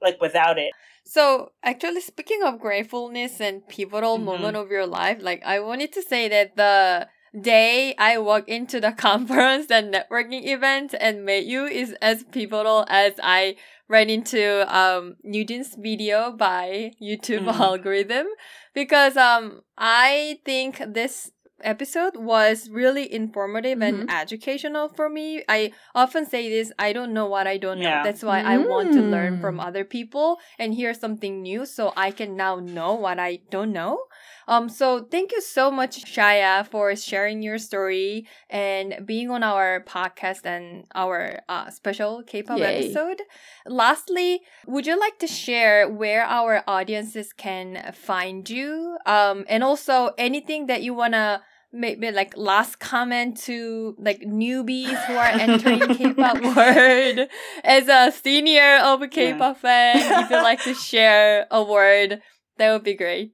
like without it. So, actually, speaking of gratefulness and pivotal Mhm. moment of your life, like I wanted to say that the day I walk into the [laughs] conference and networking event and met you is as pivotal as I ran into um Eugene's video by YouTube Mhm. algorithm because um I think this episode was really informative and educational for me. I often say this, I don't know what I don't know. That's why I want to learn Mm. from other people and hear something new so I can now know what I don't know. Um so thank you so much Shaya for sharing your story and being on our podcast and our uh, special K-pop Yay. episode. Lastly, would you like to share where our audiences can find you? Um, and also anything that you wanna maybe like last comment to like newbies who are entering [laughs] K-pop world as a senior of a K-pop fan. If you'd like to share a word, that would be great.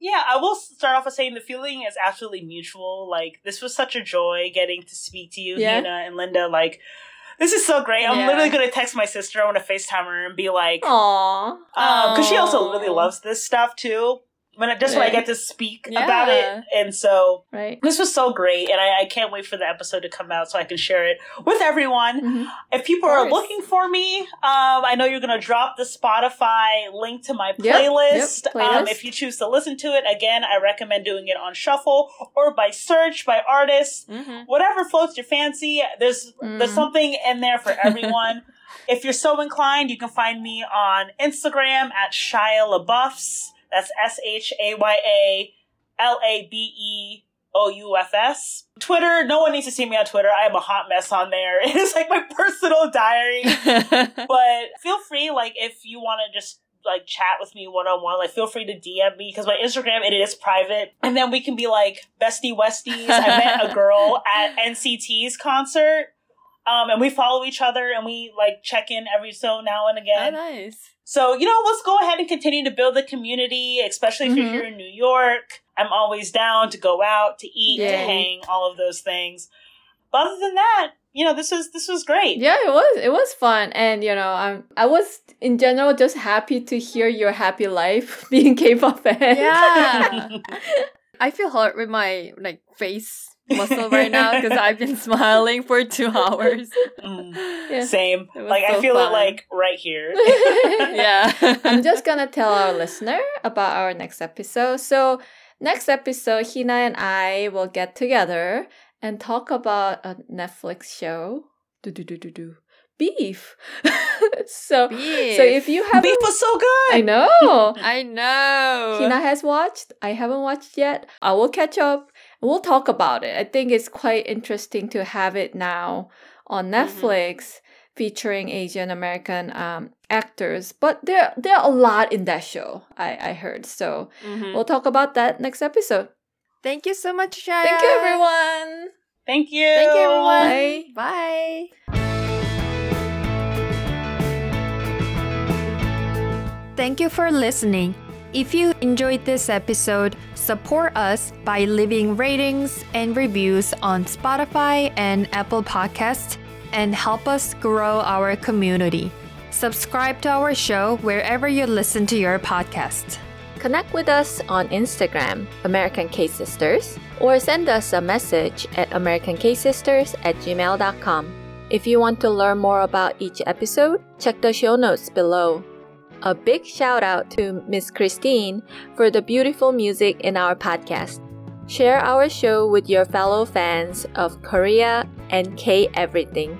Yeah, I will start off with saying the feeling is absolutely mutual. Like this was such a joy getting to speak to you, Yeah. Hina and Linda. Like this is so great. I'm Yeah. literally gonna text my sister. I want to Facetime her and be like, Aww. because um, she also really loves this stuff too. When I, just when I get to speak about it, and so Right. this was so great, and I, I can't wait for the episode to come out so I can share it with everyone. Mhm. If people are looking for me, um, I know you're going to drop the Spotify link to my Yep, yep, playlist. Um, if you choose to listen to it, again, I recommend doing it on shuffle or by search by artist. Mm-hmm. Whatever floats your fancy. There's there's Mm. something in there for [laughs] everyone. if you're so inclined, you can find me on Instagram at Shaya LaBeoufs. That's S H A Y A L A B E O U F S. Twitter, no one needs to see me on Twitter. I am a hot mess on there. [laughs] It is like my personal diary. [laughs] but feel free, like, if you want to just like chat with me one on one, like, feel free to DM me because my Instagram it is private, and then we can be like bestie westies. I met a girl [laughs] at NCT's concert. Um, and we follow each other and we like check in every so now and oh, again. nice. So, you know, let's go ahead and continue to build the community, especially if Mhm. you're here in New York. I'm always down to go out, to eat, to hang, all of those things. But other than that, you know, this was this was great. Yeah, it was it was fun, and you know, I'm I was in general just happy to hear your happy life [laughs] being K-pop fan. Yeah. [laughs] [laughs] I feel hurt with my like face muscle right now because I've been [laughs] smiling for two hours. Mm, Yeah. Same. It was Like I feel fun. it like right here. [laughs] [laughs] yeah. I'm just gonna tell our listener about our next episode. So next episode, Hina and I will get together and talk about a Netflix show. Do do do do do. Beef. so Beef. so if you haven't, Beef was so good. I know. I know. Hina has watched. I haven't watched yet. I will catch up. We'll talk about it. I think it's quite interesting to have it now on Netflix featuring Asian American um, actors. But there there are a lot in that show. I I heard. So Mhm. we'll talk about that next episode. Thank you so much, Shaya. Thank you, everyone. Thank you. Thank you, everyone. Bye. Bye. Thank you for listening. If you enjoyed this episode, support us by leaving ratings and reviews on Spotify and Apple Podcasts and help us grow our community. Subscribe to our show wherever you listen to your podcast. Connect with us on Instagram, American K Sisters, or send us a message at AmericanKsisters at gmail.com. If you want to learn more about each episode, check the show notes below. A big shout out to Miss Christine for the beautiful music in our podcast. Share our show with your fellow fans of Korea and K everything.